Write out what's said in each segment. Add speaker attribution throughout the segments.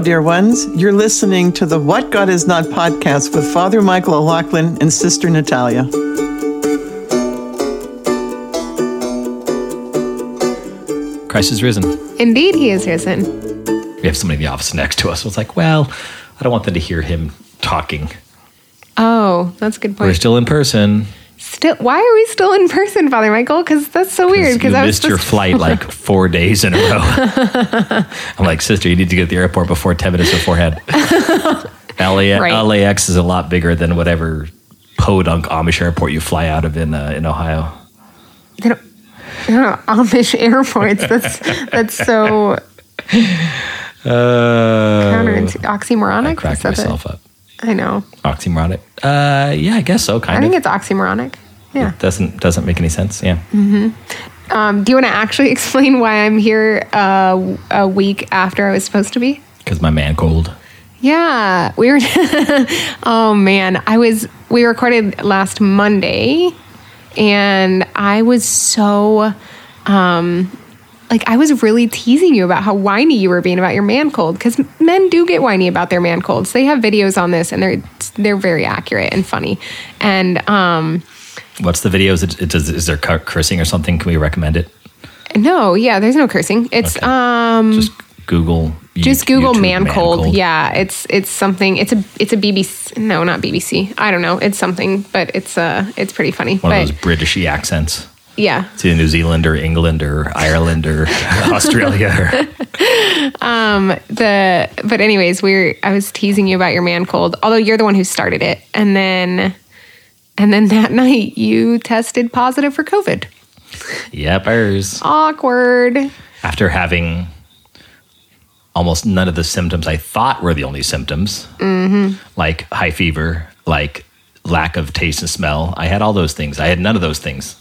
Speaker 1: dear ones. You're listening to the What God Is Not podcast with Father Michael O'Loughlin and Sister Natalia.
Speaker 2: Christ is risen.
Speaker 3: Indeed, he is risen.
Speaker 2: We have somebody in the office next to us. So it's like, well, I don't want them to hear him talking.
Speaker 3: Oh, that's a good point.
Speaker 2: We're still in person.
Speaker 3: Still, why are we still in person, Father Michael? Because that's so weird. Because
Speaker 2: you
Speaker 3: I was
Speaker 2: missed your flight like four days in a row. I'm like, sister, you need to get to the airport before 10 minutes beforehand. LA,
Speaker 3: Right.
Speaker 2: LAX is a lot bigger than whatever podunk Amish airport you fly out of in, uh, in Ohio.
Speaker 3: They don't, they don't Amish airports. That's that's so
Speaker 2: Uh,
Speaker 3: counter oxymoronic.
Speaker 2: I cracked
Speaker 3: that it?
Speaker 2: myself up.
Speaker 3: I know.
Speaker 2: Oxymoronic. Uh, yeah, I guess so, kind of.
Speaker 3: I
Speaker 2: of.
Speaker 3: think it's oxymoronic. Yeah.
Speaker 2: doesn't doesn't make any sense. Yeah. Mm-hmm.
Speaker 3: Um, do you want to actually explain why I'm here uh, a week after I was supposed to be?
Speaker 2: Because my man cold.
Speaker 3: Yeah, we were. oh man, I was. We recorded last Monday, and I was so, um, like I was really teasing you about how whiny you were being about your man cold because men do get whiny about their man colds. They have videos on this, and they're they're very accurate and funny. And um,
Speaker 2: What's the video? Is, it, it, is, is there cursing or something? Can we recommend it?
Speaker 3: no, yeah, there's no cursing. It's
Speaker 2: Okay.
Speaker 3: um.
Speaker 2: Just Google.
Speaker 3: just Google
Speaker 2: YouTube
Speaker 3: man, cold. Yeah, it's it's something. It's a it's a BBC. No, not BBC. I don't know. It's something, but it's uh it's pretty funny.
Speaker 2: One
Speaker 3: but
Speaker 2: of those Britishy accents.
Speaker 3: Yeah,
Speaker 2: to New Zealand or England or Ireland or Australia. Or,
Speaker 3: the but anyways, we're I was teasing you about your man cold. Although you're the one who started it, and then and then that night you tested positive for COVID.
Speaker 2: Yepers.
Speaker 3: Awkward.
Speaker 2: After having almost none of the symptoms I thought were the only symptoms,
Speaker 3: Mm-hmm.
Speaker 2: like high fever, like lack of taste and smell, I had all those things. I had none of those things.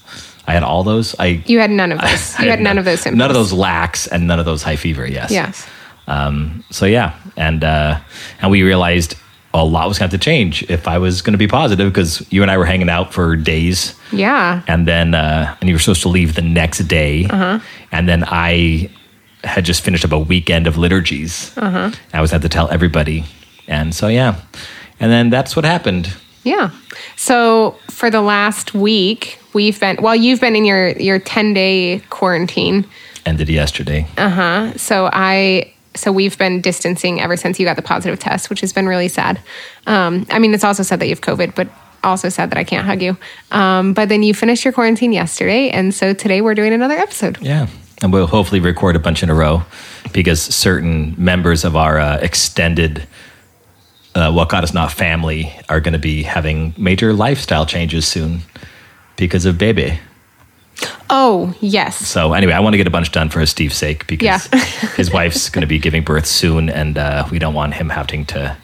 Speaker 2: I had all those. I
Speaker 3: You had none of those.
Speaker 2: I
Speaker 3: You had none of those symptoms.
Speaker 2: None of those lacks and none of those high fever. Yes.
Speaker 3: Yes.
Speaker 2: Um, so yeah, and uh, and we realized a lot was going to have to change if I was going to be positive because you and I were hanging out for days,
Speaker 3: Yeah.
Speaker 2: and then uh, and you were supposed to leave the next day,
Speaker 3: Uh-huh.
Speaker 2: and then I had just finished up a weekend of liturgies.
Speaker 3: Uh-huh.
Speaker 2: I was had to tell everybody, and so yeah, and then that's what happened.
Speaker 3: Yeah. So for the last week, we've been well, you've been in your your 10-day quarantine.
Speaker 2: Ended yesterday.
Speaker 3: Uh-huh. So I so we've been distancing ever since you got the positive test, which has been really sad. Um, I mean, it's also sad that you have COVID, but also sad that I can't hug you. Um, but then you finished your quarantine yesterday, and so today we're doing another episode.
Speaker 2: Yeah. And we'll hopefully record a bunch in a row because certain members of our uh, extended uh, What God Is Not family are going to be having major lifestyle changes soon because of Bebe.
Speaker 3: Oh yes,
Speaker 2: So, anyway, I want to get a bunch done for Steve's sake because
Speaker 3: Yeah.
Speaker 2: his wife's going to be giving birth soon and uh, we don't want him having to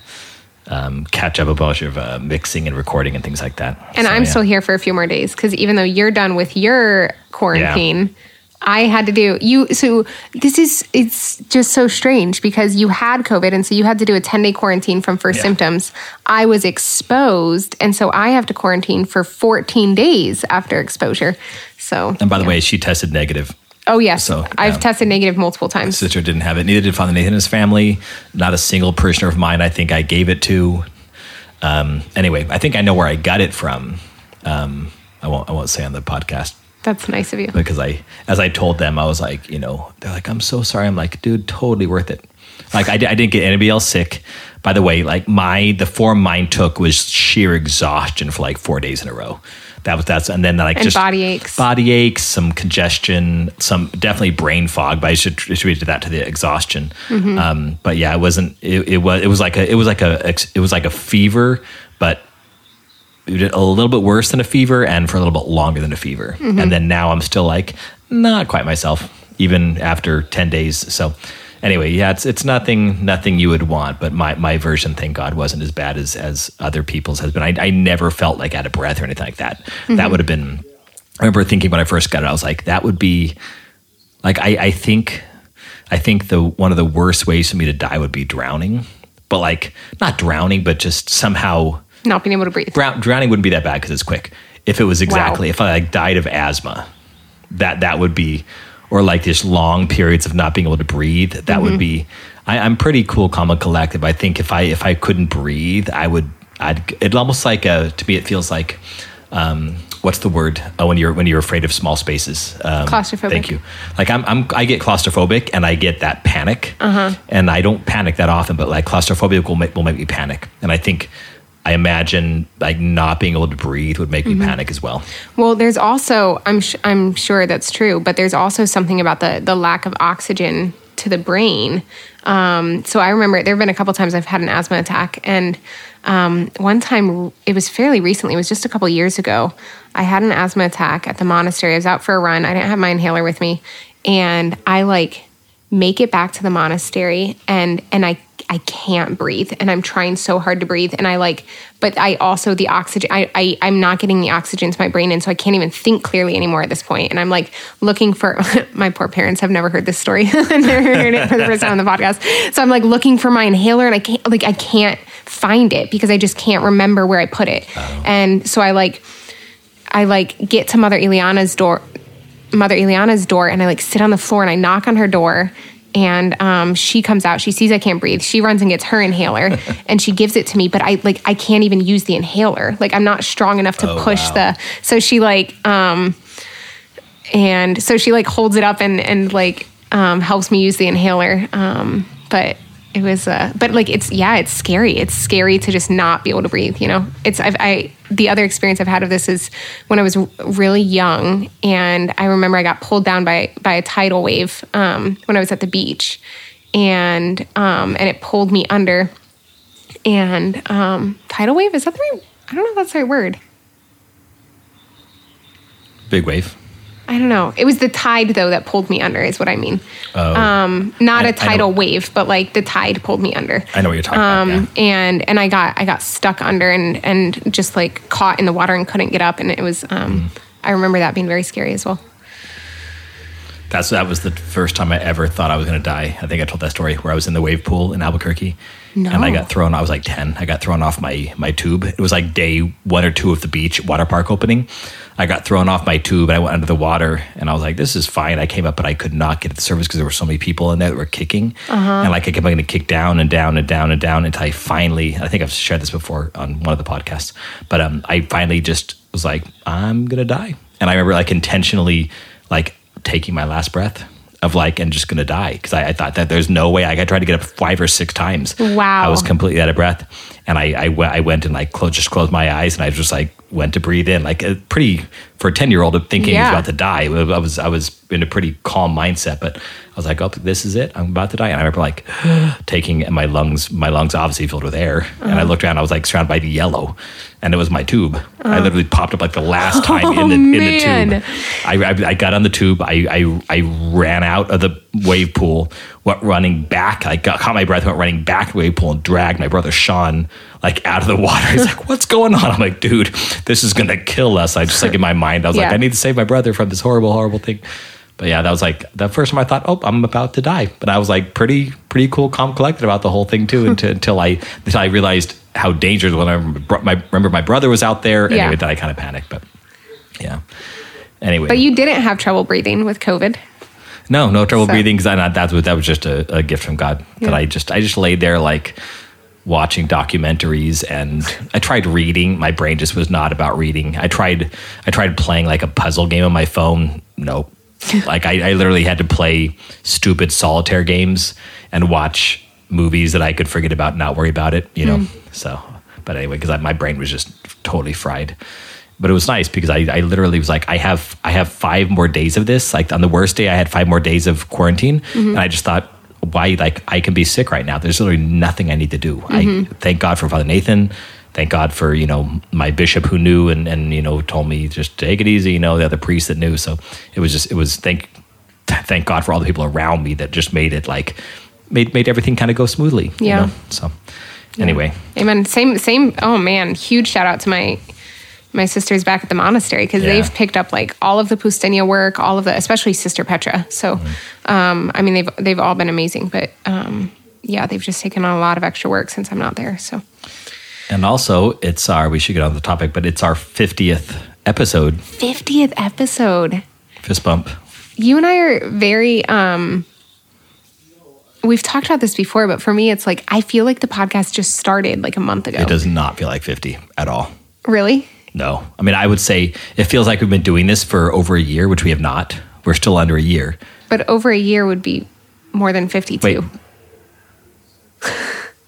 Speaker 2: um, catch up a bunch of uh, mixing and recording and things like that.
Speaker 3: and
Speaker 2: So,
Speaker 3: I'm
Speaker 2: yeah.
Speaker 3: still here for a few more days because even though you're done with your quarantine. I had to do you so this is it's just so strange because you had COVID and so you had to do a 10 day quarantine from first
Speaker 2: Yeah.
Speaker 3: symptoms. I was exposed and so I have to quarantine for 14 days after exposure. So
Speaker 2: And by the
Speaker 3: yeah.
Speaker 2: way, she tested negative.
Speaker 3: oh yes,
Speaker 2: so,
Speaker 3: I've tested negative multiple times.
Speaker 2: sister didn't have it. Neither did Father Nathan and his family. Not a single parishioner of mine I think I gave it to. Um, anyway, I think I know where I got it from. Um, I won't. I won't say on the podcast
Speaker 3: That's nice of you.
Speaker 2: because I, as I told them, I was like, you know, they're like, I'm so sorry. I'm like, dude, totally worth it. Like I, I didn't get anybody else sick. By the way, like my the form mine took was sheer exhaustion for like four days in a row. That was that's and then like
Speaker 3: And
Speaker 2: just
Speaker 3: body aches.
Speaker 2: body aches, some congestion, some definitely brain fog. But I should attribute that to the exhaustion.
Speaker 3: Mm-hmm.
Speaker 2: Um, but yeah, it wasn't. It, it was. It was like a. It was like a. It was like a fever, a little bit worse than a fever, and for a little bit longer than a fever.
Speaker 3: Mm-hmm.
Speaker 2: And then now I'm still like not quite myself, even after ten days. So. Anyway, yeah, it's it's nothing nothing you would want, but my, my version, thank God, wasn't as bad as as other people's has been. I, I never felt like out of breath or anything like that.
Speaker 3: Mm-hmm.
Speaker 2: That would have been I remember thinking when I first got it, I was like, that would be like I, I think I think the one of the worst ways for me to die would be drowning. But like not drowning, but just somehow
Speaker 3: Not being able to breathe.
Speaker 2: drown, drowning wouldn't be that bad because it's quick. If it was exactly if I like died of asthma, that that would be or like just long periods of not being able to breathe, that would be I, I'm pretty cool, calm, and collective. I think if I if I couldn't breathe, I would. I'd. It almost like a. To me, it feels like. Um, what's the word? Oh, when you're when you're afraid of small spaces. Um,
Speaker 3: Claustrophobic.
Speaker 2: Thank you. Like I'm, I'm I get claustrophobic and I get that panic.
Speaker 3: Uh-huh.
Speaker 2: And I don't panic that often, but like claustrophobia will make will make me panic. And I think. I imagine like not being able to breathe would make me
Speaker 3: Mm-hmm.
Speaker 2: panic as well.
Speaker 3: Well, there's also I'm sh- I'm sure that's true, but there's also something about the the lack of oxygen to the brain. Um, so I remember there have been a couple times I've had an asthma attack, and um, one time it was fairly recently. It was just a couple years ago. I had an asthma attack at the monastery. I was out for a run. I didn't have my inhaler with me, and I like make it back to the monastery and and I I can't breathe and I'm trying so hard to breathe and I like but I also the oxygen I, I I'm not getting the oxygen to my brain and so I can't even think clearly anymore at this point and I'm like looking for my poor parents have never heard this story and they're hearing it for the first time on the podcast so I'm like looking for my inhaler and I can't like I can't find it because I just can't remember where I put it oh. and so I like I like get to Mother Eliana's door Mother Eliana's door and I like sit on the floor and I knock on her door and um, she comes out. She sees I can't breathe. She runs and gets her inhaler and she gives it to me. But I like I can't even use the inhaler. Like I'm not strong enough to
Speaker 2: Oh,
Speaker 3: push
Speaker 2: wow.
Speaker 3: the. So she like um, and so she like holds it up and and like um, helps me use the inhaler. Um, but it was uh, but like it's yeah, it's scary. It's scary to just not be able to breathe. You know, it's I've, I the other experience I've had of this is when I was really young, and I remember I got pulled down by by a tidal wave um, when I was at the beach, and um, and it pulled me under. And um, tidal wave is that the right? I don't know if that's the right word.
Speaker 2: Big wave.
Speaker 3: I don't know. It was the tide though that pulled me under, is what I mean.
Speaker 2: Oh.
Speaker 3: Um, not
Speaker 2: I-
Speaker 3: a tidal wave, but like the tide pulled me under.
Speaker 2: I know what you're talking
Speaker 3: Um,
Speaker 2: about. Yeah.
Speaker 3: and and I got I got stuck under and and just like caught in the water and couldn't get up, and it was. Um,
Speaker 2: Mm.
Speaker 3: I remember that being very scary as well.
Speaker 2: That's that was the first time I ever thought I was going to die. I think I told that story where I was in the wave pool in Albuquerque,
Speaker 3: No.
Speaker 2: and I got thrown. I was like ten. I got thrown off my my tube. It was like day one or two of the beach water park opening. I got thrown off my tube and I went under the water, and I was like, "This is fine." I came up, but I could not get to the surface because there were so many people in there that were kicking, and like I kept going to kick down and down and down and down until I finally. I think I've shared this before on one of the podcasts, but um, I finally just was like, "I'm gonna die," and I remember like intentionally like taking my last breath of like and just gonna die because I, I thought that there's no way I, I tried to get up five or six times.
Speaker 3: Wow.
Speaker 2: I was completely out of breath, and I I, went- I went and like closed, just closed my eyes and I just like went to breathe in like a pretty for a ten year old thinking
Speaker 3: Yeah.
Speaker 2: he's about to die. I was I was in a pretty calm mindset, but I was like, oh, this is it. I'm about to die, and I remember like taking and my lungs my lungs obviously filled with air, and I
Speaker 3: Uh-huh.
Speaker 2: looked around. I was like surrounded by the yellow, and it was my tube. I literally popped up like the last time in the in the
Speaker 3: Oh,
Speaker 2: tube. I, I, I got on the tube. I, I, I ran out of the wave pool, went running back. I got, caught my breath, went running back to the wave pool and dragged my brother Sean like out of the water. He's like, what's going on? I'm like, dude, this is to kill us. I just like in my mind, I was like, I need to save my brother from this horrible, horrible thing. But yeah, that was like the first time I thought, oh, I'm about to die. But I was like pretty, pretty cool, calm, collected about the whole thing too, until, until I, until I realized how dangerous. When I remember my, remember my brother was out there, and
Speaker 3: Yeah.
Speaker 2: anyway, then I kind of panicked. But yeah. Anyway,
Speaker 3: But you didn't have trouble breathing with COVID.
Speaker 2: No, no trouble
Speaker 3: So-
Speaker 2: breathing because I that was that was just a, a gift from God that I just I just laid there like watching documentaries and I tried reading. My brain just was not about reading. I tried I tried playing like a puzzle game on my phone. Nope. like I, I literally had to play stupid solitaire games and watch movies that I could forget about, and not worry about it. You know. Mm. So, but anyway, because my brain was just totally fried but it was nice because I, I literally was like I have I have five more days of this like on the worst day I had five more days of quarantine and I just thought why like I can be sick right now there's literally nothing I need to do I mm-hmm. thank God for Father Nathan thank God for you know my bishop who knew and and you know told me just take it easy you know the other priest that knew so it was just it was thank thank God for all the people around me that just made it like made made everything kind of go smoothly you
Speaker 3: Yeah.
Speaker 2: know? so anyway
Speaker 3: Amen. Same, same. Oh man, huge shout out to my my sisters back at the monastery because
Speaker 2: Yeah.
Speaker 3: they've picked up like all of the Pustinia work, all of the, especially Sister Petra. So,
Speaker 2: Mm-hmm.
Speaker 3: um, I mean, they've they've all been amazing, but um, yeah, they've just taken on a lot of extra work since I'm not there. So,
Speaker 2: and also it's our we should get on the topic but it's our 50th episode
Speaker 3: fiftieth episode.
Speaker 2: fist bump
Speaker 3: You and I are very. um we've talked about this before, but for me, it's like I feel like the podcast just started like a month ago.
Speaker 2: It does not feel like 50 at all.
Speaker 3: Really?
Speaker 2: No. I mean, I would say it feels like we've been doing this for over a year, which we have not. We're still under a year.
Speaker 3: But over a year would be more than 52.
Speaker 2: Wait.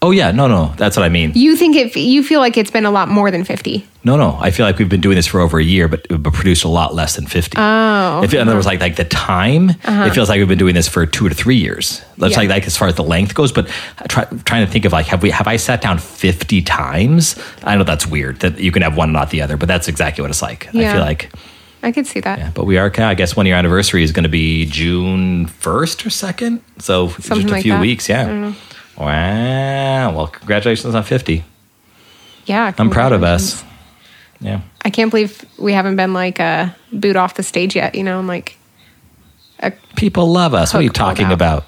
Speaker 2: Oh, yeah. No, no. That's what I mean.
Speaker 3: You think it, you feel like it's been a lot more than 50.
Speaker 2: No, no. I feel like we've been doing this for over a year, but, but produced a lot less than 50.
Speaker 3: Oh.
Speaker 2: If, in other words, like, like the time, uh-huh. it feels like we've been doing this for two to three years. That's
Speaker 3: Yeah.
Speaker 2: like, like as far as the length goes, but try, trying to think of like, have we, have I sat down 50 times? I know that's weird that you can have one, not the other, but that's exactly what it's like. I feel like,
Speaker 3: I could see that.
Speaker 2: yeah, but we are, I guess one year anniversary is going to be June 1st or 2nd. So
Speaker 3: Something
Speaker 2: just a
Speaker 3: like
Speaker 2: few
Speaker 3: that.
Speaker 2: weeks. Yeah. Wow. Well, congratulations on 50.
Speaker 3: Yeah.
Speaker 2: I'm proud of us. Yeah.
Speaker 3: I can't believe we haven't been like uh, boot off the stage yet, you know, I'm like,
Speaker 2: People love us. What are you talking about?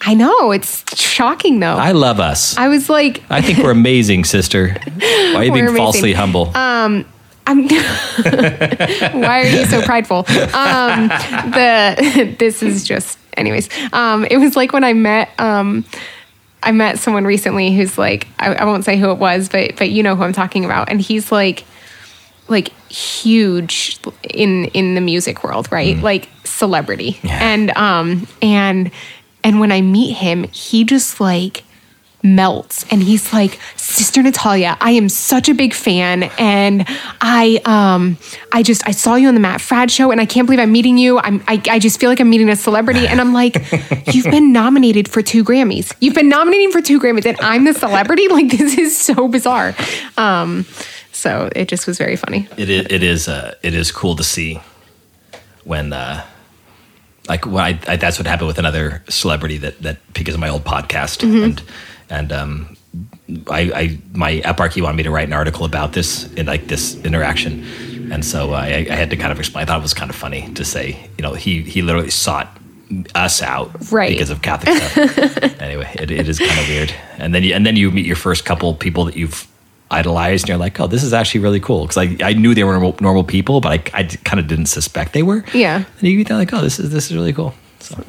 Speaker 3: I know it's shocking though.
Speaker 2: I love us. I,
Speaker 3: was like, I
Speaker 2: think we're amazing, sister. Why are you being
Speaker 3: We're
Speaker 2: falsely humble?
Speaker 3: Um, I'm. Why are you so prideful? Um, the this is just, anyways. Um, it was like when I met. Um, I met someone recently who's like, I, I won't say who it was, but but you know who I'm talking about, and he's like, like huge in in the music world, right? Like celebrity,
Speaker 2: Yeah.
Speaker 3: and um and and when I meet him, he just like melts and he's like sister natalia i am such a big fan and i um i just i saw you on the Matt Fradd show and i can't believe i'm meeting you i'm i, I just feel like i'm meeting a celebrity and i'm like you've been nominated for two grammys you've been nominating for two grammys and i'm the celebrity like this is so bizarre um so it just was very funny
Speaker 2: it is. It is. Uh, it is cool to see when, uh, like, when I, I that's what happened with another celebrity that that because of my old podcast
Speaker 3: Mm-hmm.
Speaker 2: and and um, I, I my eparchy wanted me to write an article about this in like this interaction, and so I, I had to kind of explain. I thought it was kind of funny to say, you know, he he literally sought us out
Speaker 3: Right.
Speaker 2: because of Catholic stuff. anyway, it, it is kind of weird. And then you, and then you meet your first couple people that you've idolized, and you're like, oh, this is actually really cool because I, I knew they were normal, normal people, but I, I kind of didn't suspect they were.
Speaker 3: Yeah.
Speaker 2: And you they're like, oh, this is this is really cool. So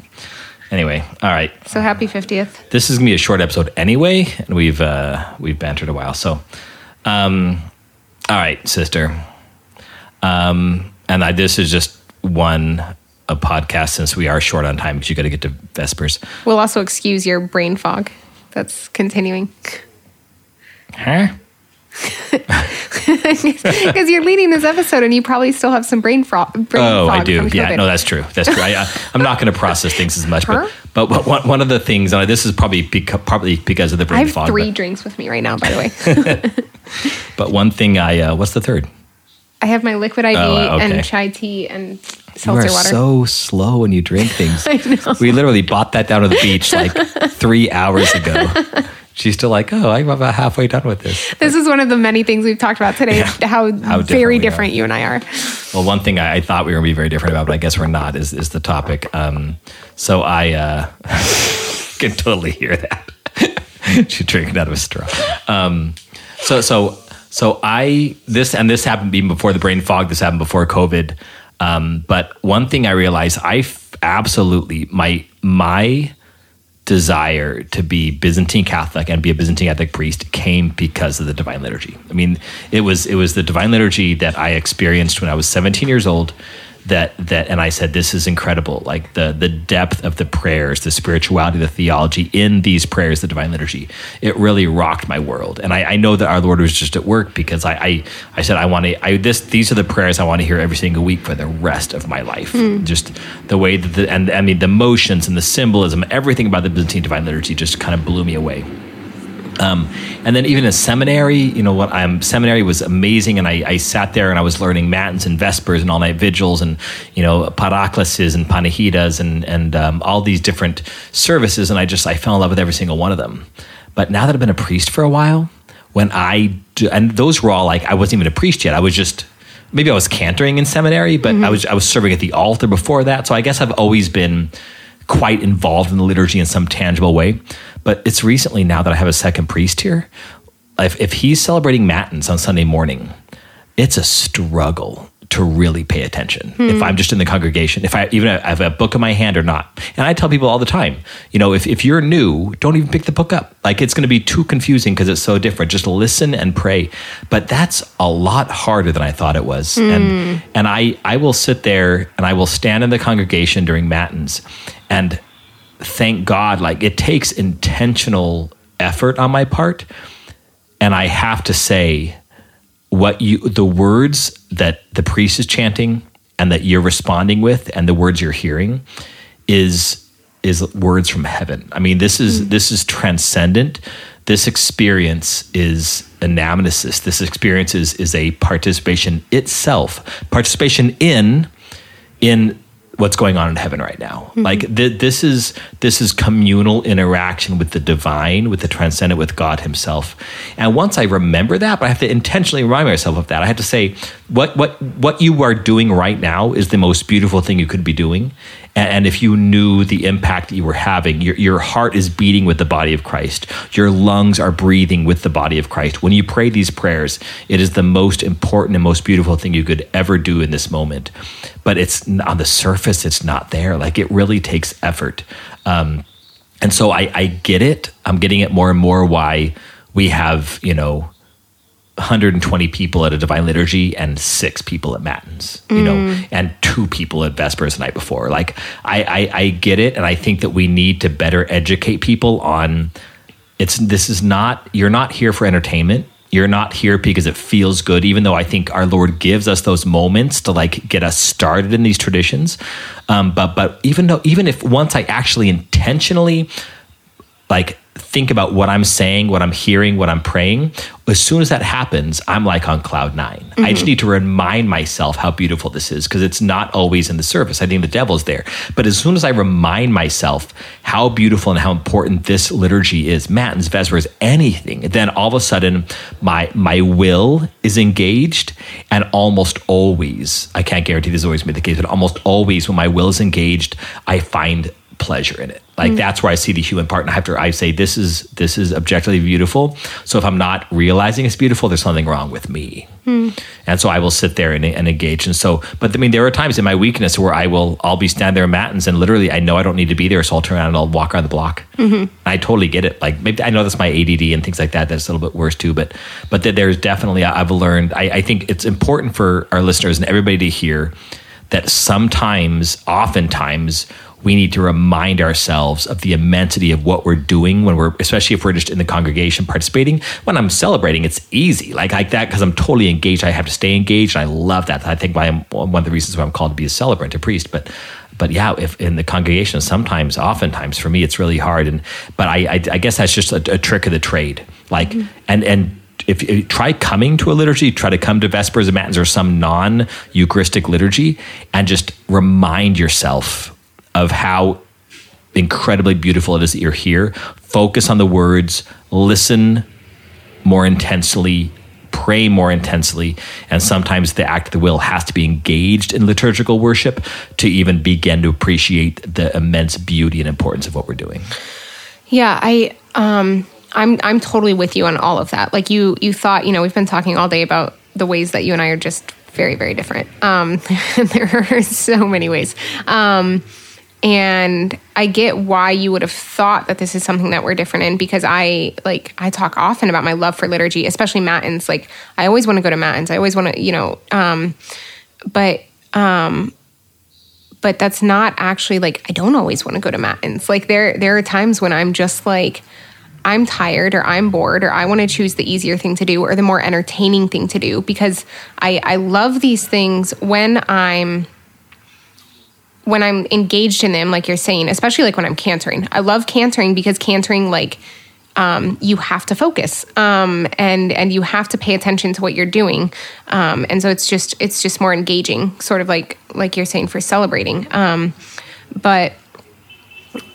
Speaker 2: anyway, all right.
Speaker 3: so happy 50th
Speaker 2: This is gonna be a short episode anyway, and we've uh, we've bantered a while. So, um, all right, sister. Um, and I, this is just one a podcast since we are short on time because you got to get to Vespers.
Speaker 3: we'll also excuse your brain fog that's continuing
Speaker 2: Huh?
Speaker 3: because you're leading this episode and you probably still have some brain, fro- brain
Speaker 2: Oh,
Speaker 3: fog
Speaker 2: I do. Yeah, no, that's true. That's true. I, I, I'm not going to process things as much,
Speaker 3: Huh?
Speaker 2: but but one, one of the things, and this is probably probably because of the
Speaker 3: I
Speaker 2: brain
Speaker 3: have
Speaker 2: fog.
Speaker 3: three
Speaker 2: but,
Speaker 3: drinks with me right now, by the way.
Speaker 2: but one thing, I uh, what's the third?
Speaker 3: I have my liquid IV
Speaker 2: Oh, okay.
Speaker 3: and chai tea and
Speaker 2: You are
Speaker 3: water.
Speaker 2: so slow when you drink things. We literally bought that down to the beach like three hours ago. She's still like, oh, I'm about halfway done with this.
Speaker 3: this is one of the many things we've talked about today.
Speaker 2: Yeah.
Speaker 3: How,
Speaker 2: How
Speaker 3: very different you and I are.
Speaker 2: Well, one thing I, I thought we were going to be very different about, but I guess we're not, is, is the topic. Um, so I uh, can totally hear that. She's drinking out of a straw. Um, so, so, so I, this, and this happened even before the brain fog, this happened before COVID. Um, but one thing I realized, I f- absolutely, my, my, desire to be Byzantine Catholic and be a Byzantine Catholic priest came because of the Divine Liturgy. I mean, it was it was the Divine Liturgy that I experienced when I was 17 years old. That that and I said this is incredible. Like the the depth of the prayers, the spirituality, the theology in these prayers, the Divine Liturgy. It really rocked my world. And I, I know that our Lord was just at work because I I, I said I want to I this these are the prayers I want to hear every single week for the rest of my life. Hmm. Just the way that the and I mean the motions and the symbolism, everything about the Byzantine Divine Liturgy just kind of blew me away. Um, and then even in seminary, you know what? I'm seminary was amazing, and I, I sat there and I was learning matins and vespers and all night vigils and you know paracleses and panahidas and and um, all these different services, and I just I fell in love with every single one of them. But now that I've been a priest for a while, when I do, and those were all like I wasn't even a priest yet. I was just maybe I was cantoring in seminary, but I was I was serving at the altar before that. So I guess I've always been quite involved in the liturgy in some tangible way. But it's recently now that I have a second priest here. If, if he's celebrating matins on Sunday morning, it's a struggle to really pay attention. If I'm just in the congregation, if I even have a book in my hand or not. And I tell people all the time, you know, if, if you're new, don't even pick the book up. Like it's going to be too confusing because it's so different. Just listen and pray. But that's a lot harder than I thought it was. And mm. and I I will sit there and I will stand in the congregation during matins and thank God like it takes intentional effort on my part and I have to say what you the words that the priest is chanting and that you're responding with and the words you're hearing is is words from heaven. I mean, this is this is transcendent. This experience is anamnesis. This experience is is a participation itself, participation in in what's going on in heaven right now. Mm-hmm. Like th- this is this is communal interaction with the divine, with the transcendent, with God Himself. And once I remember that, but I have to intentionally remind myself of that. I have to say, what what what you are doing right now is the most beautiful thing you could be doing. And, if you knew the impact that you were having, your your heart is beating with the body of Christ. Your lungs are breathing with the body of Christ. When you pray these prayers, it is the most important and most beautiful thing you could ever do in this moment. But it's on the surface, it's not there. Like it really takes effort. Um, and so I, I get it. I'm getting it more and more why we have, you know, 120 people at a divine liturgy and six people at matins, you know, and two people at vespers the night before. Like I, I, I get it, and I think that we need to better educate people on it's this is not you're not here for entertainment. You're not here because it feels good, even though I think our Lord gives us those moments to like get us started in these traditions. Um, but but even though even if once I actually intentionally like think about what I'm saying, what I'm hearing, what I'm praying, as soon as that happens, I'm like on cloud 9 I just mm-hmm. need to remind myself how beautiful this is because it's not always in the service. I think the devil's there. But as soon as I remind myself how beautiful and how important this liturgy is, matins, vespers, anything, then all of a sudden my my will is engaged and almost always, I can't guarantee this is always be the case, but almost always when my will is engaged, I find pleasure in it. Like mm. that's where I see the human part. And I have to I say this is this is objectively beautiful. So if I'm not realizing it's beautiful, there's something wrong with me. Hmm. And so I will sit there and, and engage. And so, but I mean, there are times in my weakness where I will I'll be standing there in matins and literally I know I don't need to be there, so I'll turn around and I'll walk around the block. Mm-hmm. I totally get it. Like maybe I know that's my ADD and things like that. That's a little bit worse too. But but there's definitely I've learned. I, I think it's important for our listeners and everybody to hear that sometimes, oftentimes, we need to remind ourselves of the immensity of what we're doing when we're, especially if we're just in the congregation participating. When I'm celebrating, it's easy, like like that, because I'm totally engaged. I have to stay engaged, and I love that. I think why I'm one of the reasons why I'm called to be a celebrant, a priest. But but yeah, if in the congregation, sometimes, oftentimes, for me, it's really hard. And but I I, I guess that's just a, a trick of the trade. Like mm-hmm. and and if, if you try coming to a liturgy, try to come to Vespers and Matins or some non Eucharistic liturgy, and just remind yourself of how incredibly beautiful it is that you're here. Focus on the words, listen more intensely, pray more intensely, and sometimes the act of the will has to be engaged in liturgical worship to even begin to appreciate the immense beauty and importance of what we're doing.
Speaker 3: Yeah, I um I'm I'm totally with you on all of that. Like you you thought, you know, we've been talking all day about the ways that you and I are just very very different. Um there are so many ways. Um and I get why you would have thought that this is something that we're different in because I like I talk often about my love for liturgy, especially matins. Like I always want to go to matins. I always want to, you know, um but um but that's not actually like I don't always want to go to matins. Like there there are times when I'm just like I'm tired or I'm bored or I want to choose the easier thing to do or the more entertaining thing to do because I I love these things when I'm when I'm engaged in them like you're saying, especially like when I'm cantoring. I love cantoring because cantoring like um, you have to focus um, and and you have to pay attention to what you're doing um, and so it's just it's just more engaging sort of like like you're saying for celebrating um, but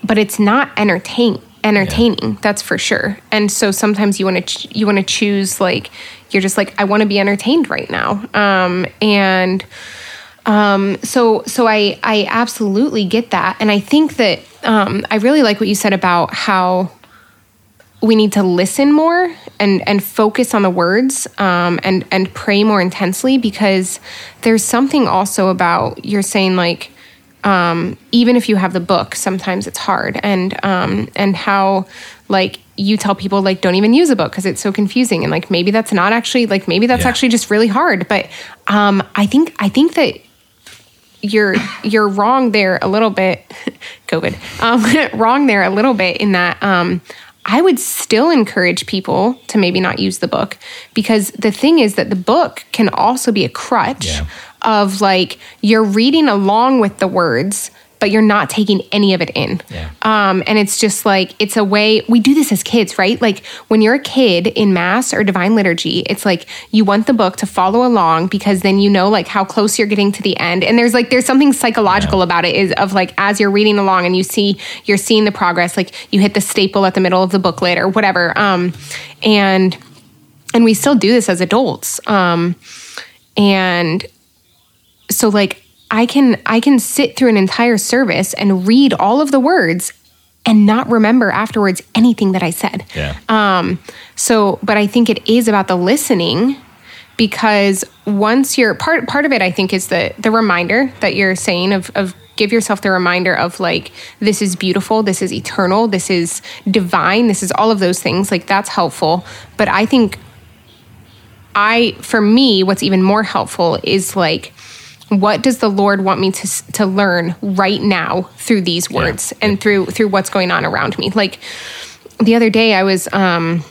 Speaker 3: but it's not entertain entertaining that's for sure and so sometimes you want to ch- you want to choose like you're just like I want to be entertained right now um, and um, so so I I absolutely get that and I think that um, I really like what you said about how we need to listen more and and focus on the words um, and and pray more intensely because there's something also about you're saying like um, even if you have the book, sometimes it's hard, and um, and how like you tell people like don't even use a book because it's so confusing, and like maybe that's not actually like maybe that's
Speaker 2: Yeah.
Speaker 3: actually just really hard. But um, I think I think that you're you're wrong there a little bit covid um, wrong there a little bit in that um, i would still encourage people to maybe not use the book because the thing is that the book can also be a crutch
Speaker 2: Yeah.
Speaker 3: of like you're reading along with the words but you're not taking any of it in.
Speaker 2: Yeah.
Speaker 3: um, and it's just like it's a way we do this as kids right? Like when you're a kid in mass or divine liturgy it's like you want the book to follow along because then you know like how close you're getting to the end. And there's like there's something psychological about it is of like as you're reading along and you see you're seeing the progress like you hit the staple at the middle of the booklet or whatever. Um, and and we still do this as adults. Um, and so like i can i can sit through an entire service and read all of the words and not remember afterwards anything that i said
Speaker 2: Yeah.
Speaker 3: um so but i think it is about the listening because once you're part part of it i think is the the reminder that you're saying of of give yourself the reminder of like this is beautiful this is eternal this is divine this is all of those things like that's helpful but i think I, for me, what's even more helpful is like, what does the Lord want me to to learn right now through these words and through through what's going on around me? Like the other day, I was um,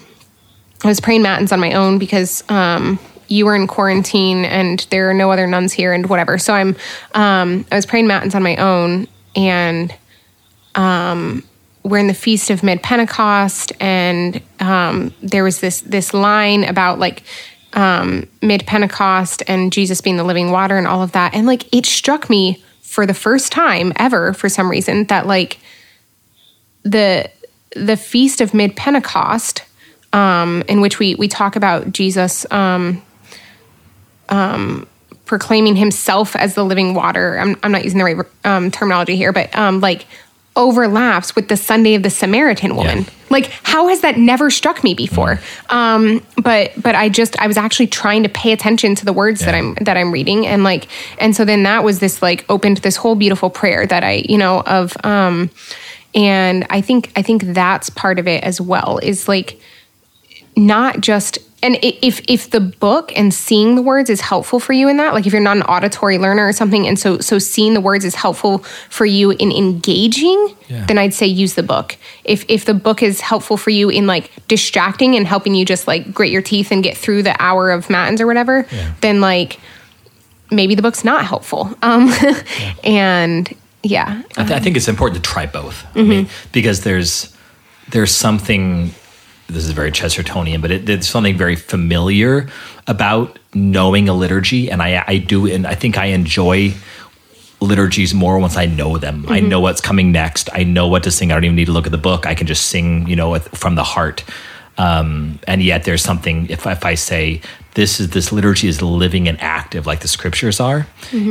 Speaker 3: I was praying matins on my own because um, you were in quarantine and there are no other nuns here and whatever. So I'm um, I was praying matins on my own and um we're in the feast of mid Pentecost, and um, there was this this line about like um, mid Pentecost and Jesus being the living water and all of that, and like it struck me for the first time ever for some reason that like the the feast of mid Pentecost, um, in which we we talk about Jesus. Um, um, proclaiming himself as the living water. I'm, I'm not using the right um, terminology here, but um, like overlaps with the Sunday of the Samaritan woman.
Speaker 2: Yeah.
Speaker 3: Like, how has that never struck me before? Um, but but I just I was actually trying to pay attention to the words that I'm that I'm reading, and like and so then that was this like opened this whole beautiful prayer that I you know of um, and I think I think that's part of it as well is like not just and if if the book and seeing the words is helpful for you in that like if you're not an auditory learner or something and so so seeing the words is helpful for you in engaging
Speaker 2: Yeah.
Speaker 3: then i'd say use the book if if the book is helpful for you in like distracting and helping you just like grit your teeth and get through the hour of matins or whatever
Speaker 2: Yeah.
Speaker 3: then like maybe the book's not helpful um and yeah
Speaker 2: I, th- I think it's important to try both. I mean, because there's there's something. This is very Chestertonian, but it, there's something very familiar about knowing a liturgy, and I I do, and I think I enjoy liturgies more once I know them. I know what's coming next. I know what to sing. I don't even need to look at the book. I can just sing, you know, from the heart. Um, and yet, there's something. If if I say this is this liturgy is living and active, like the scriptures are,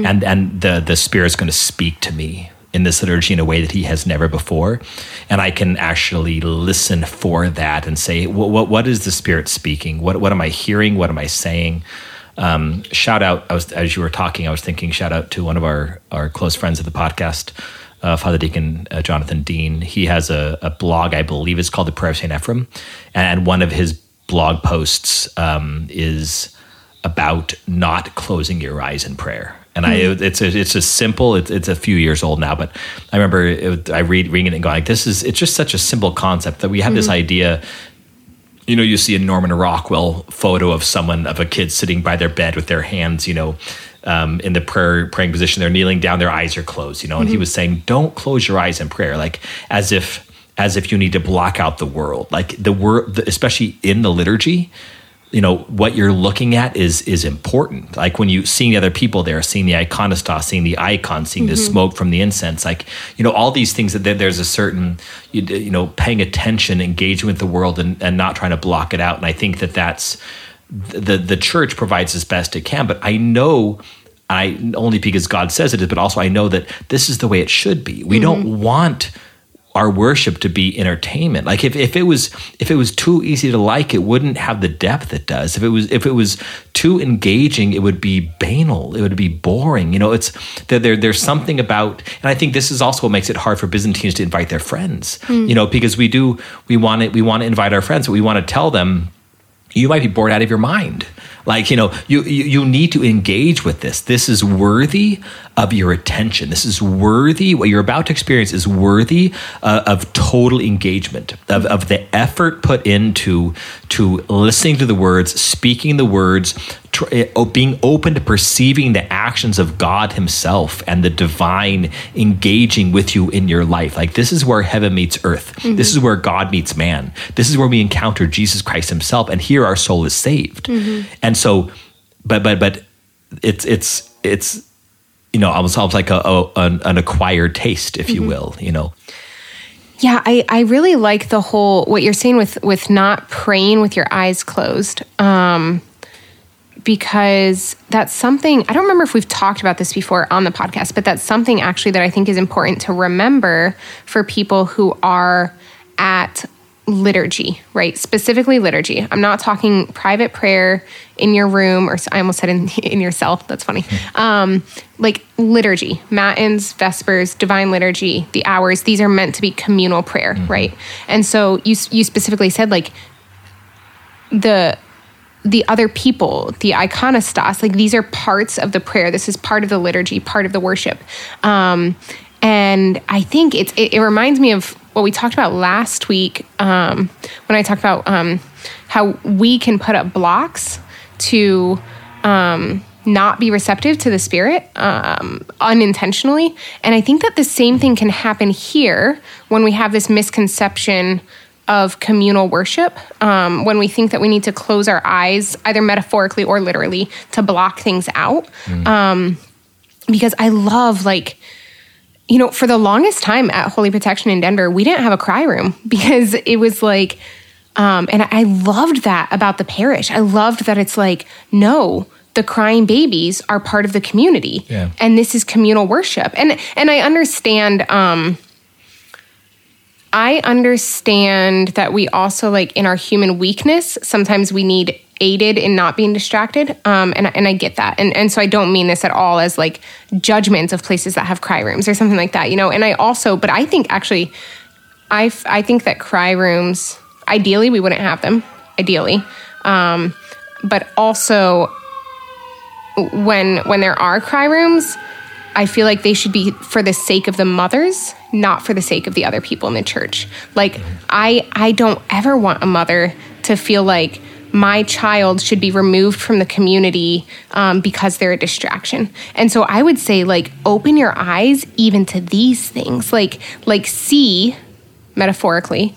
Speaker 2: and and the the Spirit's going to speak to me in this liturgy in a way that He has never before, and I can actually listen for that and say, what what, what is the Spirit speaking? What what am I hearing? What am I saying? um, shout out was as you were talking I was thinking shout out to one of our our close friends of the podcast uh, Father Deacon uh, Jonathan Dean he has a, a blog I believe it's called the Prayer of St. Ephraim and one of his blog posts um, is about not closing your eyes in prayer and I hmm. it's a, it's a simple it's, it's a few years old now but I remember it, I read reading it and going like this is it's just such a simple concept that we have this hmm. idea you know, you see a Norman Rockwell photo of someone of a kid sitting by their bed with their hands, you know, um, in the prayer praying position. They're kneeling down, their eyes are closed, you know. And he hmm. was saying, "Don't close your eyes in prayer," like as if as if you need to block out the world, like the world, especially in the liturgy. You know what you're looking at is is important. Like when you seeing the other people there, seeing the iconostas, seeing the icon, seeing the mm-hmm. smoke from the incense, like you know all these things that there's a certain you, you know paying attention, engaging with the world, and, and not trying to block it out. And I think that that's the the church provides as best it can. But I know. I only because God says it is, but also I know that this is the way it should be. We don't mm-hmm. want our worship to be entertainment. Like if, if it was if it was too easy to like, it wouldn't have the depth it does. If it was if it was too engaging, it would be banal. It would be boring. You know, it's there, there there's something about and I think this is also what makes it hard for Byzantines to invite their friends. Hmm. You know, because we do we want it we want to invite our friends, but we want to tell them you might be bored out of your mind. Like, you know, you, you, you need to engage with this. This is worthy of your attention. This is worthy, what you're about to experience is worthy uh, of total engagement, of, of the effort put into to listening to the words, speaking the words, eh, being open to perceiving the actions of God Himself and the divine engaging with you in your life. Like, this is where heaven meets earth. This is where God meets man. This is where we encounter Jesus Christ Himself, and here our soul is saved. And so, but, but, but, it's, it's, it's, you know, almost, almost like a, a an, an acquired taste, if you will, you know.
Speaker 3: Yeah, I, I really like the whole what you're saying with with not praying with your eyes closed. Um because that's something I don't remember if we've talked about this before on the podcast, but that's something actually that I think is important to remember for people who are at liturgy, right? Specifically liturgy. I'm not talking private prayer in your room or I almost said in in your cell. That's funny. Um like liturgy, matins, vespers, divine liturgy, the hours, these are meant to be communal prayer, right? And so you you specifically said like the the other people, the iconostas, like these are parts of the prayer. This is part of the liturgy, part of the worship. Um, and I think it's, it, it reminds me of what we talked about last week um, when I talked about um, how we can put up blocks to um, not be receptive to the spirit um, unintentionally. And I think that the same thing can happen here when we have this misconception of communal worship um, when we think that we need to close our eyes, either metaphorically or literally, to block things out. Um, because I love, like, you know, for the longest time at Holy Protection in Denver, we didn't have a cry room because it was like, um, and I loved that about the parish. I loved that it's like, no, the crying babies are part of the community,
Speaker 2: Yeah.
Speaker 3: and this is communal worship. And and I understand. Um, I understand that we also like in our human weakness, sometimes we need aided in not being distracted. Um, and, and I get that. And, and so I don't mean this at all as like judgments of places that have cry rooms or something like that, you know? And I also, but I think actually, I, I think that cry rooms, ideally we wouldn't have them, ideally. Um, but also when, when there are cry rooms, I feel like they should be for the sake of the mothers, not for the sake of the other people in the church. Like I I don't ever want a mother to feel like my child should be removed from the community um, because they're a distraction. And so I would say like open your eyes even to these things. Like like see metaphorically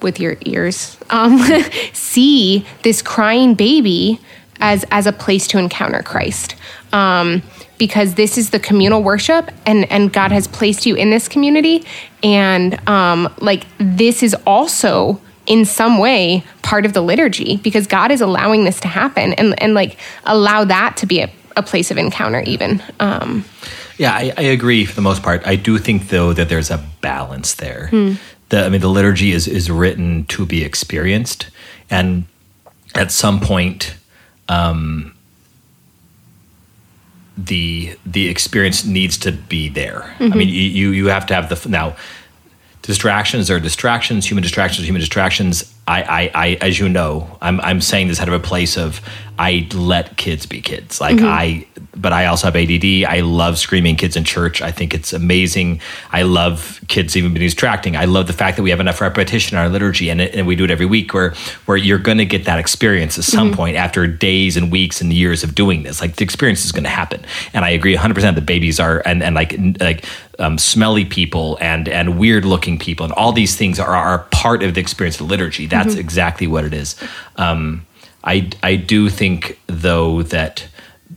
Speaker 3: with your ears um, see this crying baby as as a place to encounter Christ. Um, because this is the communal worship and and God has placed you in this community and um like this is also in some way part of the liturgy because God is allowing this to happen and and like allow that to be a, a place of encounter even um
Speaker 2: Yeah, I, I agree for the most part. I do think though that there's a balance there. The, I mean, the liturgy is is written to be experienced, and at some point, um, the the experience needs to be there. I mean, mm-hmm. you you you have to have the now. Distractions are distractions. Human distractions human distractions. I, I, I, as you know, I'm, I'm saying this out of a place of I let kids be kids. Like I, but I also have ADD. I love screaming kids in church. I think it's amazing. I love kids even being distracting. I love the fact that we have enough repetition in our liturgy, and, and we do it every week. Where where you're going to get that experience at some point after days and weeks and years of doing this. Like the experience is going to happen. And I agree 100 percent that babies are and and like like um, smelly people and and weird looking people and all these things are are part of the experience of liturgy. That's exactly what it is. Um, I I do think though that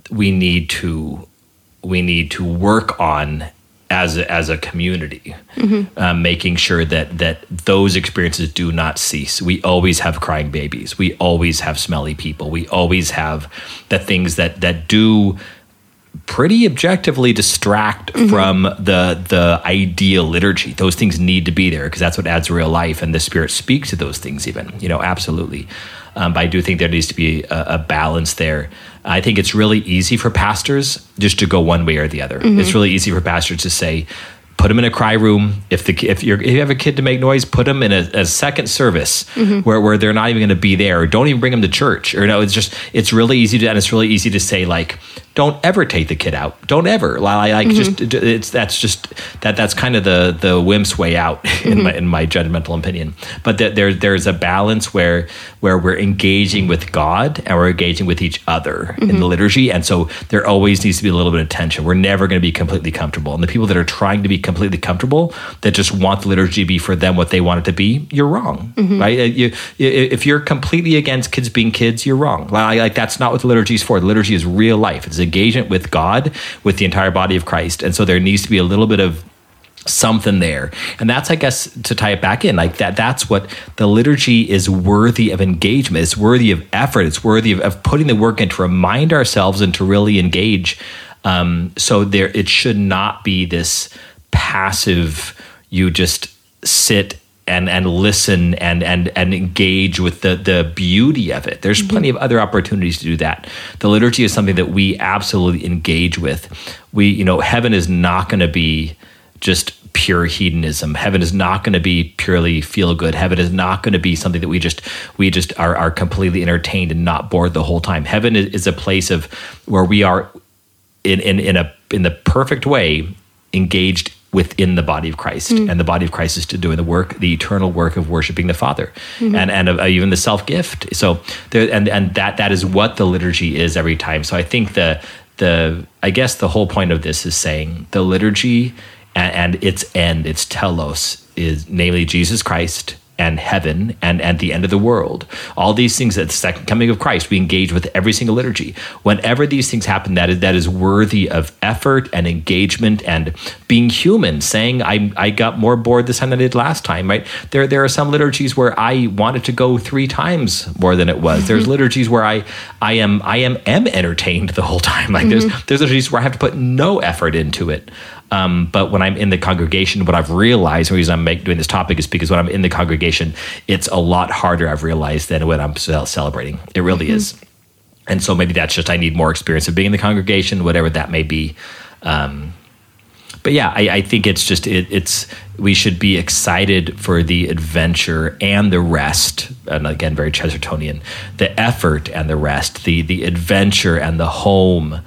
Speaker 2: we need to we need to work on as a, as a community, um, making sure that that those experiences do not cease. We always have crying babies. We always have smelly people. We always have the things that that do pretty objectively distract mm-hmm. from the the ideal liturgy. Those things need to be there because that's what adds real life, and the Spirit speaks to those things. Even you know, absolutely. Um, but I do think there needs to be a, a balance there. I think it's really easy for pastors just to go one way or the other. Mm-hmm. It's really easy for pastors to say, put them in a cry room. If the if, you're, if you have a kid to make noise, put them in a, a second service mm-hmm. where, where they're not even going to be there. Or don't even bring them to church. Or no, it's just it's really easy to and it's really easy to say like, don't ever take the kid out. Don't ever like, like just it's that's just that that's kind of the the wimp's way out in mm-hmm. my in my judgmental opinion. But that there there's a balance where where we're engaging with God and we're engaging with each other in the mm-hmm. liturgy, and so there always needs to be a little bit of tension. We're never going to be completely comfortable, and the people that are trying to be completely comfortable that just want the liturgy to be for them what they want it to be, you're wrong, right? Uh, You, you, if you're completely against kids being kids, you're wrong. Like, like that's not what the liturgy is for. The liturgy is real life. It's engagement with God, with the entire body of Christ, and so there needs to be a little bit of something there. And that's i guess to tie it back in like that that's what the liturgy is worthy of engagement. It's worthy of effort. It's worthy of, of putting the work in to remind ourselves and to really engage. Um, so there it should not be this passive you just sit and and listen and and and engage with the the beauty of it. There's mm-hmm. plenty of other opportunities to do that. The liturgy is something that we absolutely engage with. We you know heaven is not going to be just pure hedonism. Heaven is not going to be purely feel good. Heaven is not going to be something that we just we just are are completely entertained and not bored the whole time. Heaven is, is a place of where we are in in in a in the perfect way engaged within the body of Christ, mm. and the body of Christ is to doing the work, the eternal work of worshiping the Father, mm-hmm. and and of, uh, even the self gift. So there, and and that that is what the liturgy is every time. So I think the the I guess the whole point of this is saying the liturgy and, and its end, its telos, is namely Jesus Christ and heaven and and the end of the world. All these things at the second coming of Christ, we engage with every single liturgy. Whenever these things happen, that is that is worthy of effort and engagement and being human, saying I I got more bored this time than I did last time, right? There there are some liturgies where I wanted to go three times more than it was. Mm-hmm. There's liturgies where I I am I am am entertained the whole time. Like there's mm-hmm. there's liturgies where I have to put no effort into it. Um, but when I'm in the congregation, what I've realized, the reason I'm make, doing this topic is because when I'm in the congregation, it's a lot harder, I've realized, than when I'm celebrating. It really is. And so maybe that's just, I need more experience of being in the congregation, whatever that may be. Um, but yeah, I, I think it's just it, it's we should be excited for the adventure and the rest. And again, very Chestertonian, the effort and the rest, the the adventure and the home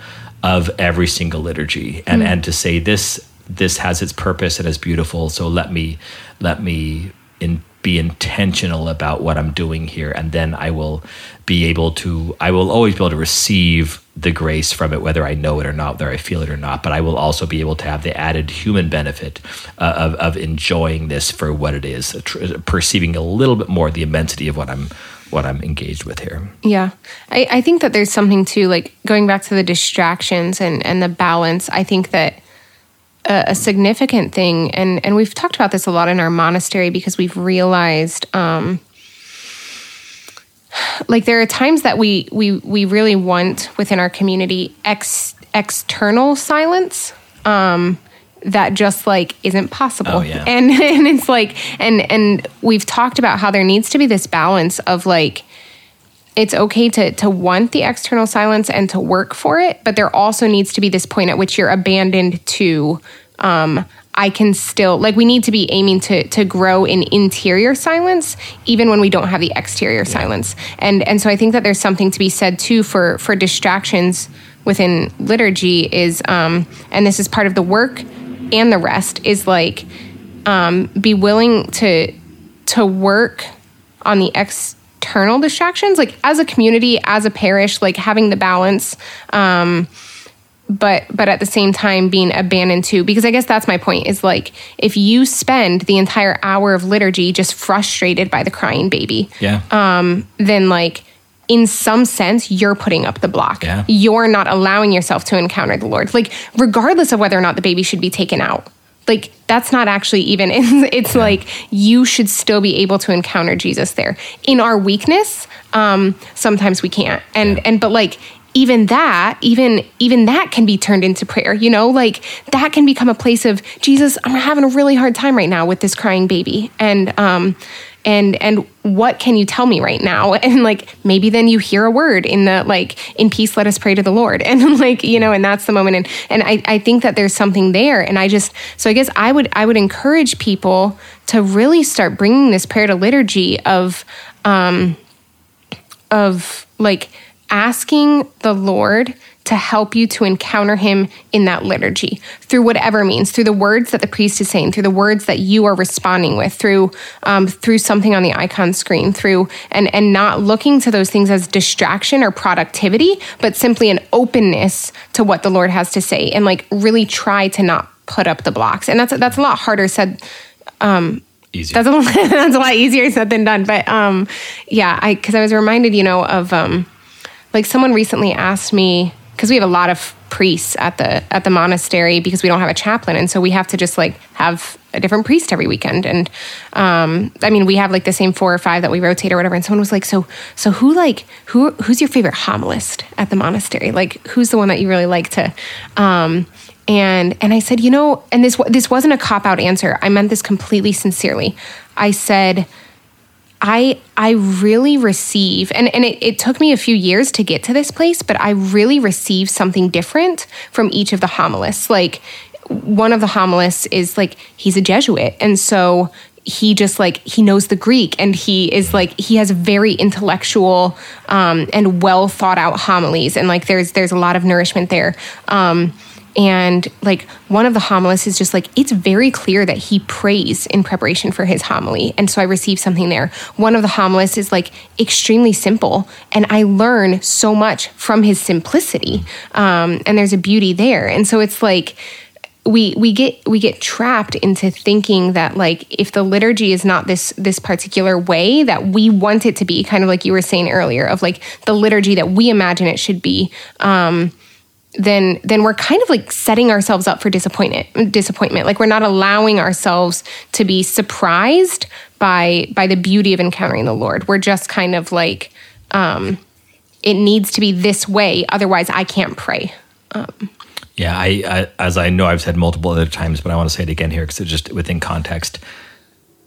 Speaker 2: of every single liturgy, and and to say this this has its purpose and is beautiful. So let me let me in, be intentional about what I'm doing here, and then I will be able to. I will always be able to receive the grace from it, whether I know it or not, whether I feel it or not. But I will also be able to have the added human benefit uh, of of enjoying this for what it is, tr- perceiving a little bit more the immensity of what I'm what I'm engaged with here.
Speaker 3: Yeah. I, I think that there's something too, like going back to the distractions and, and the balance. I think that a, a significant thing, and, and we've talked about this a lot in our monastery because we've realized, um, like there are times that we we we really want within our community ex, external silence um that just like isn't possible
Speaker 2: Oh, yeah.
Speaker 3: and and it's like and and we've talked about how there needs to be this balance of like it's okay to to want the external silence and to work for it but there also needs to be this point at which you're abandoned to um I can still like we need to be aiming to to grow in interior silence even when we don't have the exterior silence. And and so I think that there's something to be said too for for distractions within liturgy is um and this is part of the work and the rest is like um be willing to to work on the external distractions like as a community as a parish like having the balance um but but at the same time being abandoned too because i guess that's my point is like if you spend the entire hour of liturgy just frustrated by the crying baby
Speaker 2: Yeah.
Speaker 3: um then like in some sense you're putting up the block.
Speaker 2: Yeah.
Speaker 3: you're not allowing yourself to encounter the lord. Like regardless of whether or not the baby should be taken out like that's not actually even it's, it's like you should still be able to encounter jesus there. In our weakness um sometimes we can't. And
Speaker 2: Yeah.
Speaker 3: and but like even that even even that can be turned into prayer you know? Like that can become a place of jesus i'm having a really hard time right now with this crying baby. And um and and what can you tell me right now? And like maybe then you hear a word in the like in peace let us pray to the lord. And like you know and that's the moment. And and i i think that there's something there. And i just so i guess i would i would encourage people to really start bringing this prayer to liturgy of um of like asking the lord to help you to encounter him in that liturgy. Through whatever means through the words that the priest is saying through the words that you are responding with through um, through something on the icon screen through and and not looking to those things as distraction or productivity but simply an openness to what the lord has to say and like really try to not put up the blocks. And that's that's a lot harder said um,
Speaker 2: Easier.
Speaker 3: that's a, that's a lot easier said than done. But um yeah i because i was reminded you know of um like someone recently asked me because we have a lot of priests at the at the monastery because we don't have a chaplain. And so we have to just like have a different priest every weekend. And um i mean we have like the same four or five that we rotate or whatever. And someone was like so so who like who who's your favorite homilist at the monastery? Like who's the one that you really like to um and and i said you know and this this wasn't a cop out answer. I meant this completely sincerely. I said I I really receive and, and it, it took me a few years to get to this place, but I really receive something different from each of the homilists. Like one of the homilists is like he's a Jesuit. And so he just like he knows the Greek and he is like he has very intellectual um, and well thought out homilies and like there's there's a lot of nourishment there. Um, and like one of the homilists is just like it's very clear that he prays in preparation for his homily. And so i receive something there. One of the homilists is like extremely simple. And i learn so much from his simplicity. Um, and there's a beauty there. And so it's like we we get we get trapped into thinking that like if the liturgy is not this this particular way that we want it to be kind of like you were saying earlier of like the liturgy that we imagine it should be. Um then then we're kind of like setting ourselves up for disappointment disappointment. Like we're not allowing ourselves to be surprised by by the beauty of encountering the lord. We're just kind of like um it needs to be this way otherwise i can't pray. Um,
Speaker 2: Yeah, I, I as I know I've said multiple other times, but I want to say it again here because it's just within context.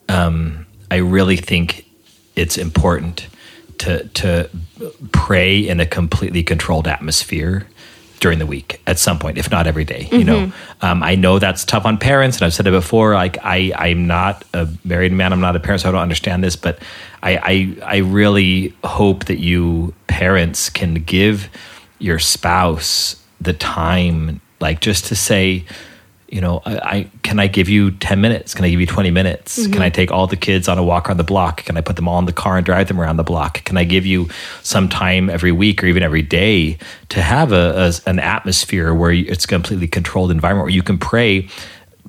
Speaker 2: Um, I really think it's important to to pray in a completely controlled atmosphere during the week at some point, if not every day, You know, um, I know that's tough on parents, and I've said it before. Like I, I'm not a married man. I'm not a parent, so I don't understand this. But I, I, I really hope that you parents can give your spouse the time, like just to say, you know, I, I can I give you ten minutes? Can I give you twenty minutes? Mm-hmm. Can I take all the kids on a walk around the block? Can I put them all in the car and drive them around the block? Can I give you some time every week or even every day to have a, a an atmosphere where it's a completely controlled environment where you can pray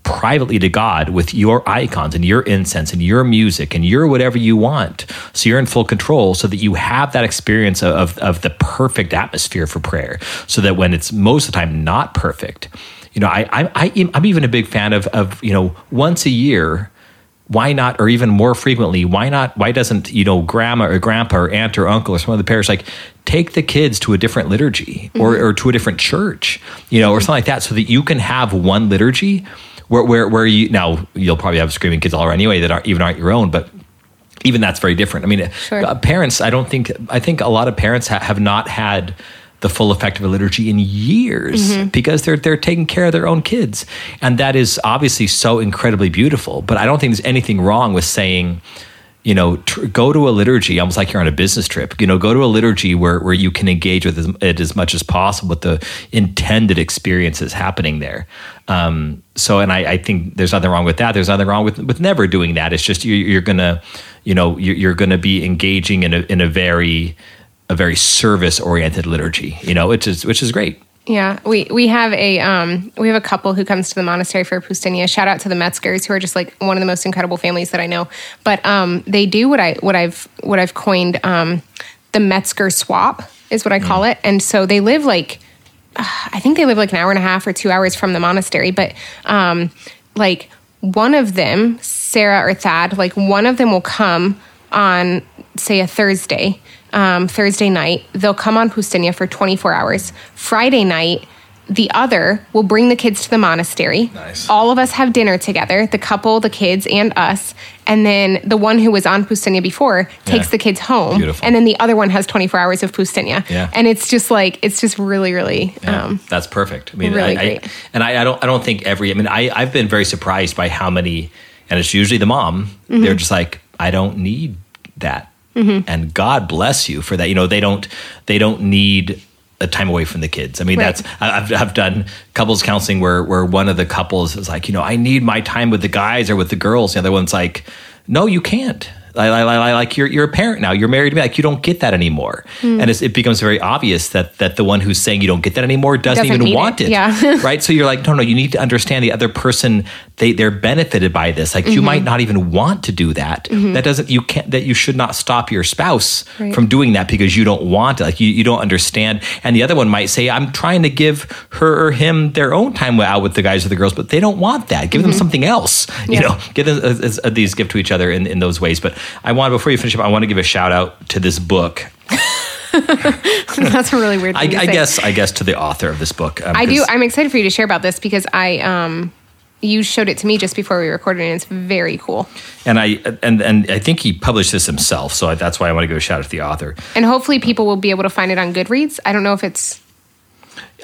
Speaker 2: privately to God with your icons and your incense and your music and your whatever you want. So you're in full control so that you have that experience of, of, of the perfect atmosphere for prayer. So that when it's most of the time not perfect, you know, I, I, I, I'm even a big fan of, of, you know, once a year, why not, or even more frequently, why not, why doesn't, you know, grandma or grandpa or aunt or uncle or some of the parents like take the kids to a different liturgy or, or to a different church, you know, or something like that so that you can have one liturgy where, where, where you, now you'll probably have screaming kids all around anyway that aren't even aren't your own, but even that's very different. I mean,
Speaker 3: Sure.
Speaker 2: uh, parents, I don't think, I think a lot of parents ha- have not had the full effect of a liturgy in years because they're they're taking care of their own kids, and that is obviously so incredibly beautiful. But I don't think there's anything wrong with saying, you know, tr- go to a liturgy almost like you're on a business trip. You know, go to a liturgy where where you can engage with it as much as possible with the intended experiences happening there. Um, so, and I, I think there's nothing wrong with that. There's nothing wrong with with never doing that. It's just you're, you're gonna, you know, you're, you're gonna be engaging in a in a very a very service oriented liturgy. You know, which is which is great.
Speaker 3: Yeah, we we have a um we have a couple who comes to the monastery for Poustinia. Shout out to the Metzgers, who are just like one of the most incredible families that I know. But um, they do what I what I've what I've coined um, the Metzger swap is what I call it, and so they live like I think they live like an hour and a half or two hours from the monastery, but um, like one of them, Sarah or Thad, like one of them will come on say a Thursday um, Thursday night. They'll come on Poustinia for 24 hours. Friday night, the other will bring the kids to the monastery.
Speaker 2: Nice.
Speaker 3: All of us have dinner together, the couple, the kids, and us. And then the one who was on Poustinia before takes
Speaker 2: Yeah.
Speaker 3: the kids home.
Speaker 2: Beautiful.
Speaker 3: And then the other one has 24 hours of Poustinia.
Speaker 2: Yeah.
Speaker 3: And it's just like, it's just really, really,
Speaker 2: Yeah,
Speaker 3: um,
Speaker 2: that's perfect. I mean,
Speaker 3: really
Speaker 2: I, I,
Speaker 3: great.
Speaker 2: and I, I don't, I don't think every. I mean, I, I've been very surprised by how many, and it's usually the mom.
Speaker 3: Mm-hmm.
Speaker 2: They're just like, I don't need that, Mm-hmm. and God bless you for that. You know, they don't, they don't need a time away from the kids. I mean,
Speaker 3: Right.
Speaker 2: that's I've, I've done couples counseling where where one of the couples is like, you know, I need my time with the guys or with the girls. The other one's like, no, you can't. Like you're you're a parent now. You're married to me. Like you don't get that anymore,
Speaker 3: Hmm.
Speaker 2: and it's, it becomes very obvious that that the one who's saying you don't get that anymore doesn't,
Speaker 3: Doesn't
Speaker 2: even want
Speaker 3: it.
Speaker 2: it.
Speaker 3: Yeah.
Speaker 2: right. So you're like, no, no. You need to understand the other person. They they're benefited by this. Like
Speaker 3: Mm-hmm.
Speaker 2: you might not even want to do that. That doesn't you can't that you should not stop your spouse
Speaker 3: Right.
Speaker 2: from doing that because you don't want it. Like you, you don't understand. And the other one might say, I'm trying to give her or him their own time out with the guys or the girls, but they don't want that. Give them something else. You
Speaker 3: Mm-hmm.
Speaker 2: Know, give them uh, uh, uh, these give to each other in, in those ways. But I want before you finish up, I want to give a shout out to this book.
Speaker 3: that's a really weird
Speaker 2: I, I guess I guess to the author of this book. um,
Speaker 3: I do. I'm excited for you to share about this because I, um, you showed it to me just before we recorded, and it's very cool.
Speaker 2: and I and and I think he published this himself, so I, that's why I want to give a shout out to the author.
Speaker 3: And hopefully, people will be able to find it on Goodreads. I don't know if it's.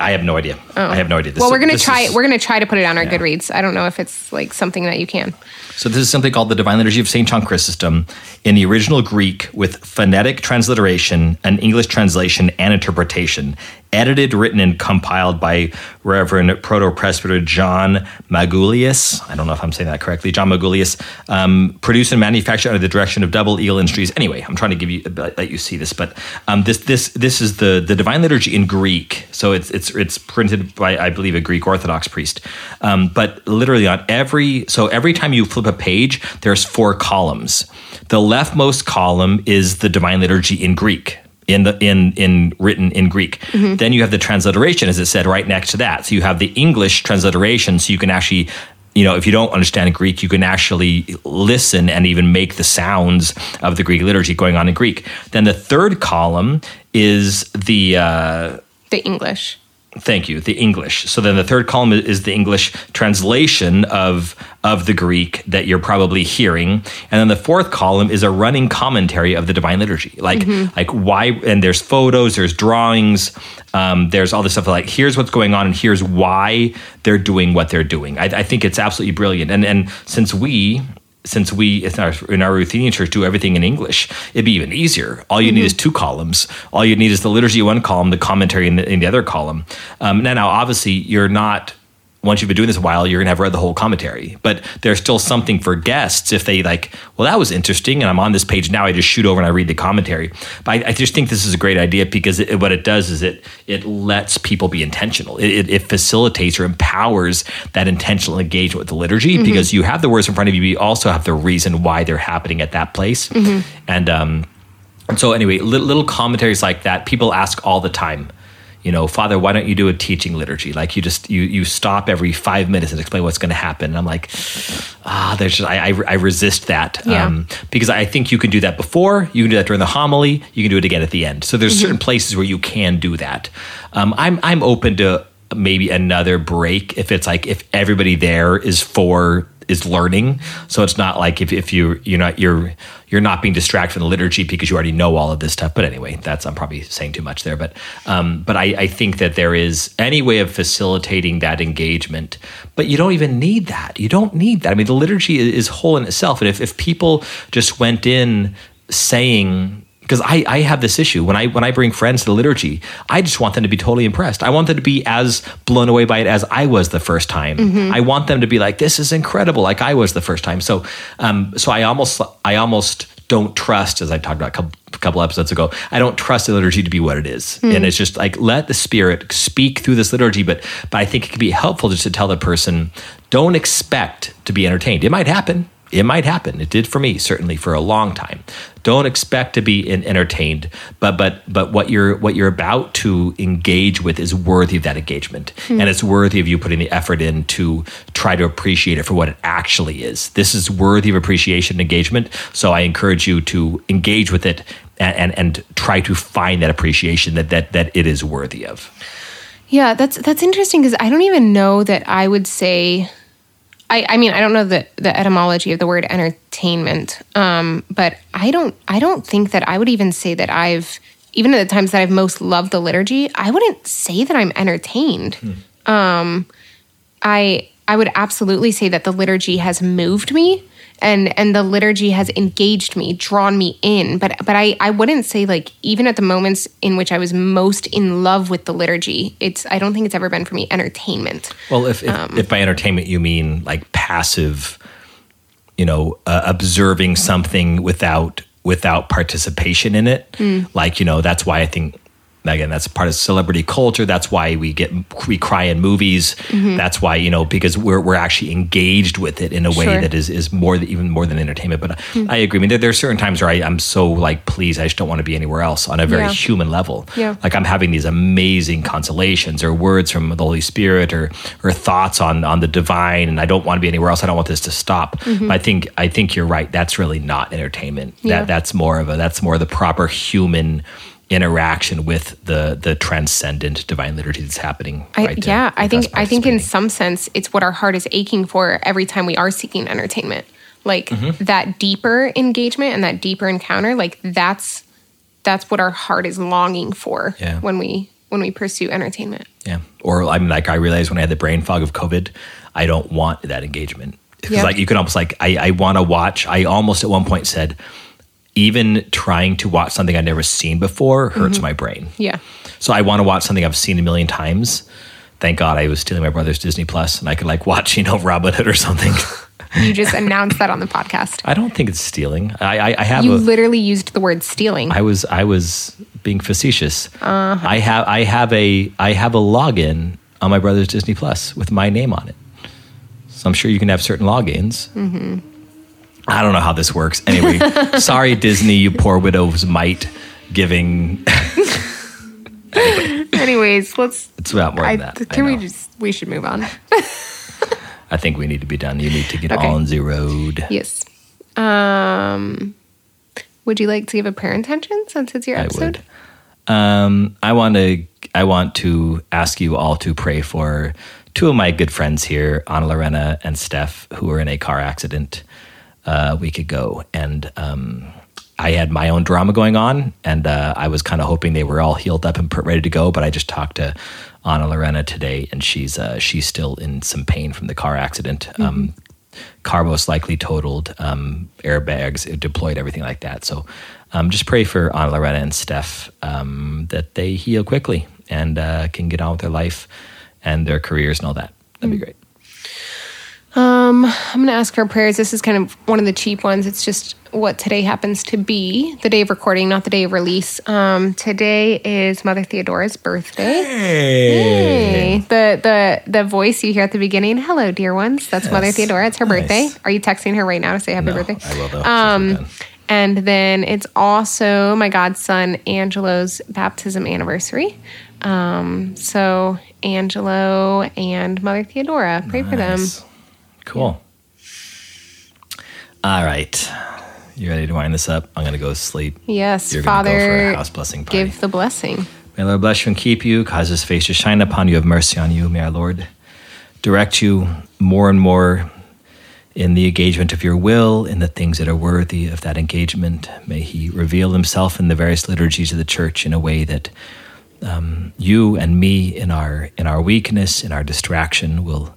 Speaker 2: I have no idea. Oh. I have no idea. This
Speaker 3: well, we're gonna try.
Speaker 2: is-
Speaker 3: we're gonna try to put it on our Goodreads. I don't know if it's like something that you can.
Speaker 2: So this is something called the Divine Liturgy of St. John Chrysostom in the original Greek with phonetic transliteration, an English translation, and interpretation. Edited, written, and compiled by Reverend Proto-Presbyter John Magulius. I don't know if I'm saying that correctly. John Magulius. Um, produced and manufactured under the direction of Double Eel Industries. Anyway, I'm trying to give you let you see this, but um, this this this is the the Divine Liturgy in Greek. So it's it's it's printed by I believe a Greek Orthodox priest. Um, but literally on every so every time you flip a page, there's four columns. The leftmost column is the Divine Liturgy in Greek in the in in written in Greek. Then you have the transliteration, as it said, right next to that. So you have the English transliteration, so you can actually. You know, if you don't understand Greek, you can actually listen and even make the sounds of the Greek liturgy going on in Greek. Then the third column is the uh,
Speaker 3: The English.
Speaker 2: Thank you. The English. So then the third column is the English translation of of the Greek that you're probably hearing, and then the fourth column is a running commentary of the Divine Liturgy. Like like why? And there's photos, there's drawings, um, there's all this stuff. Like here's what's going on, and here's why they're doing what they're doing. I, I think it's absolutely brilliant. And and since we since we in our, in our Ruthenian church do everything in English, it'd be even easier. All you need is two columns. All you need is the liturgy in one column, the commentary in the, in the other column. Um, now, now, obviously, you're not. Once you've been doing this a while, you're gonna have read the whole commentary. But there's still something for guests if they like. Well, that was interesting, and I'm on this page now. I just shoot over and I read the commentary. But I, I just think this is a great idea because it, what it does is it it lets people be intentional. It, it, it facilitates or empowers that intentional engagement with the liturgy because you have the words in front of you. but You also have the reason why they're happening at that place. And um, and so anyway, little, little commentaries like that, people ask all the time. You know, Father, why don't you do a teaching liturgy? Like you just you you stop every five minutes and explain what's going to happen. And I'm like, ah, there's just I, I I resist that
Speaker 3: Yeah.
Speaker 2: because I think you can do that before, you can do that during the homily, you can do it again at the end. So there's certain places where you can do that. Um, I'm I'm open to maybe another break if it's like if everybody there is for is learning. So it's not like if, if you you're not you're you're not being distracted from the liturgy because you already know all of this stuff. But anyway, that's I'm probably saying too much there. But um, but I, I think that there is any way of facilitating that engagement. But you don't even need that. You don't need that. I mean, the liturgy is, whole in itself. And if, if people just went in saying because I, I have this issue when I when I bring friends to the liturgy, I just want them to be totally impressed. I want them to be as blown away by it as I was the first time. I want them to be like, "This is incredible," like I was the first time. So, um, so I almost I almost don't trust, as I talked about a couple, a couple episodes ago, I don't trust the liturgy to be what it is. and it's just like let the Spirit speak through this liturgy. But but I think it can be helpful just to tell the person, don't expect to be entertained. It might happen It might happen. It did for me, certainly for a long time. Don't expect to be entertained, but but but what you're what you're about to engage with is worthy of that engagement, hmm. and it's worthy of you putting the effort in to try to appreciate it for what it actually is. This is worthy of appreciation and engagement. So I encourage you to engage with it and and, and try to find that appreciation that that that it is worthy of.
Speaker 3: Yeah, that's that's interesting because I don't even know that I would say. I, I mean, I don't know the, the etymology of the word entertainment, um, but I don't I don't think that I would even say that I've even at the times that I've most loved the liturgy, I wouldn't say that I'm entertained. Um, I I would absolutely say that the liturgy has moved me and and the liturgy has engaged me, drawn me in. But but I I wouldn't say like even at the moments in which I was most in love with the liturgy, it's I don't think it's ever been for me entertainment.
Speaker 2: Well, if if, if by entertainment you mean like passive, you know, uh, observing something without without participation in it, like you know, that's why I think again that's part of celebrity culture. That's why we get we cry in movies. Mm-hmm. That's why you know because we're we're actually engaged with it in a way
Speaker 3: Sure.
Speaker 2: that is is more even more than entertainment. But uh, mm-hmm. I agree. I mean, there, there are certain times where I, I'm so like, please, I just don't want to be anywhere else on a very
Speaker 3: Yeah.
Speaker 2: human level.
Speaker 3: Yeah.
Speaker 2: Like I'm having these amazing consolations or words from the Holy Spirit or or thoughts on on the divine, and I don't want to be anywhere else. I don't want this to stop. But I think I think you're right. That's really not entertainment.
Speaker 3: Mm-hmm. Yeah.
Speaker 2: That that's more of a that's more the proper human interaction with the the transcendent divine liturgy that's happening.
Speaker 3: I,
Speaker 2: right
Speaker 3: yeah, I think I think in some sense it's what our heart is aching for every time we are seeking entertainment. Like
Speaker 2: Mm-hmm.
Speaker 3: that deeper engagement and that deeper encounter, like that's that's what our heart is longing for
Speaker 2: Yeah.
Speaker 3: when we when we pursue entertainment.
Speaker 2: Yeah. Or I mean, like I realized when I had the brain fog of COVID, I don't want that engagement. Because like you can almost like I, I want to watch. I almost at one point said, even trying to watch something I've never seen before hurts my brain.
Speaker 3: Yeah.
Speaker 2: So I want to watch something I've seen a million times. Thank God I was stealing my brother's Disney Plus and I could like watch, you know, Robin Hood or something.
Speaker 3: You just announced that on the podcast.
Speaker 2: I don't think it's stealing. I, I, I have
Speaker 3: You
Speaker 2: a,
Speaker 3: literally used the word stealing.
Speaker 2: I was I was being facetious. I have I have a I have a login on my brother's Disney Plus with my name on it. So I'm sure you can have certain logins. Mm-hmm. I don't know how this works. Anyway, sorry Disney, you poor widow's mite giving.
Speaker 3: Anyways, let's
Speaker 2: It's about more
Speaker 3: I,
Speaker 2: than that.
Speaker 3: Can we just we should move on.
Speaker 2: I think we need to be done. You need to get
Speaker 3: Okay.
Speaker 2: on the road.
Speaker 3: yes. Um would you like to give a prayer intention since it's your
Speaker 2: I
Speaker 3: episode?
Speaker 2: would. Um, I want to. I want to ask you all to pray for two of my good friends here, Anna Lorena and Steph, who were in a car accident uh, a week ago, and um, I had my own drama going on, and uh, I was kind of hoping they were all healed up and put ready to go. But I just talked to Anna Lorena today, and she's uh, she's still in some pain from the car accident. Um, car most likely totaled, um, airbags deployed, everything like that. So um, just pray for Anna Lorena and Steph um, that they heal quickly and uh, can get on with their life and their careers and all that. That'd be great.
Speaker 3: Um, I'm going to ask for prayers. This is kind of one of the cheap ones. It's just what today happens to be the day of recording, not the day of release. Um, today is Mother Theodora's birthday. Hey. The the the voice you hear at the beginning. Hello, dear ones. That's Mother Theodora. It's her
Speaker 2: Nice.
Speaker 3: birthday. Are you texting her right now to say happy
Speaker 2: No,
Speaker 3: birthday?
Speaker 2: I will though.
Speaker 3: Um, and then it's also my godson Angelo's baptism anniversary. Um, so Angelo and Mother Theodora, pray for them.
Speaker 2: Cool. All right. You ready to wind this up? I'm going to go to sleep.
Speaker 3: Yes,
Speaker 2: You're gonna go for
Speaker 3: Father,
Speaker 2: a house blessing party.
Speaker 3: give the blessing.
Speaker 2: May the Lord bless you and keep you, cause his face to shine upon you, have mercy on you. May our Lord direct you more and more in the engagement of your will, in the things that are worthy of that engagement. May he reveal himself in the various liturgies of the church in a way that um, you and me, in our in our weakness, in our distraction, will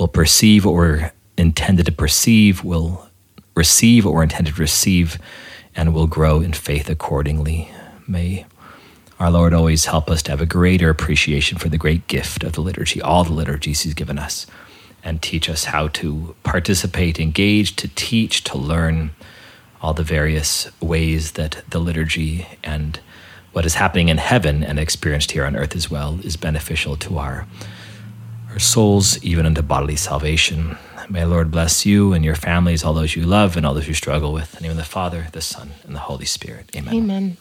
Speaker 2: will perceive what we're intended to perceive, will receive what we're intended to receive, and will grow in faith accordingly. May our Lord always help us to have a greater appreciation for the great gift of the liturgy, all the liturgies He's given us, and teach us how to participate, engage, to teach, to learn all the various ways that the liturgy and what is happening in heaven and experienced here on earth as well is beneficial to our, our souls, even unto bodily salvation. May the Lord bless you and your families, all those you love, and all those you struggle with. In the name of the Father, the Son, and the Holy Spirit. Amen.
Speaker 3: Amen.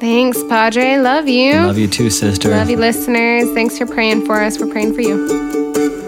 Speaker 3: Thanks, Padre. Love you.
Speaker 2: Love you too, sister.
Speaker 3: Love you, listeners. Thanks for praying for us. We're praying for you.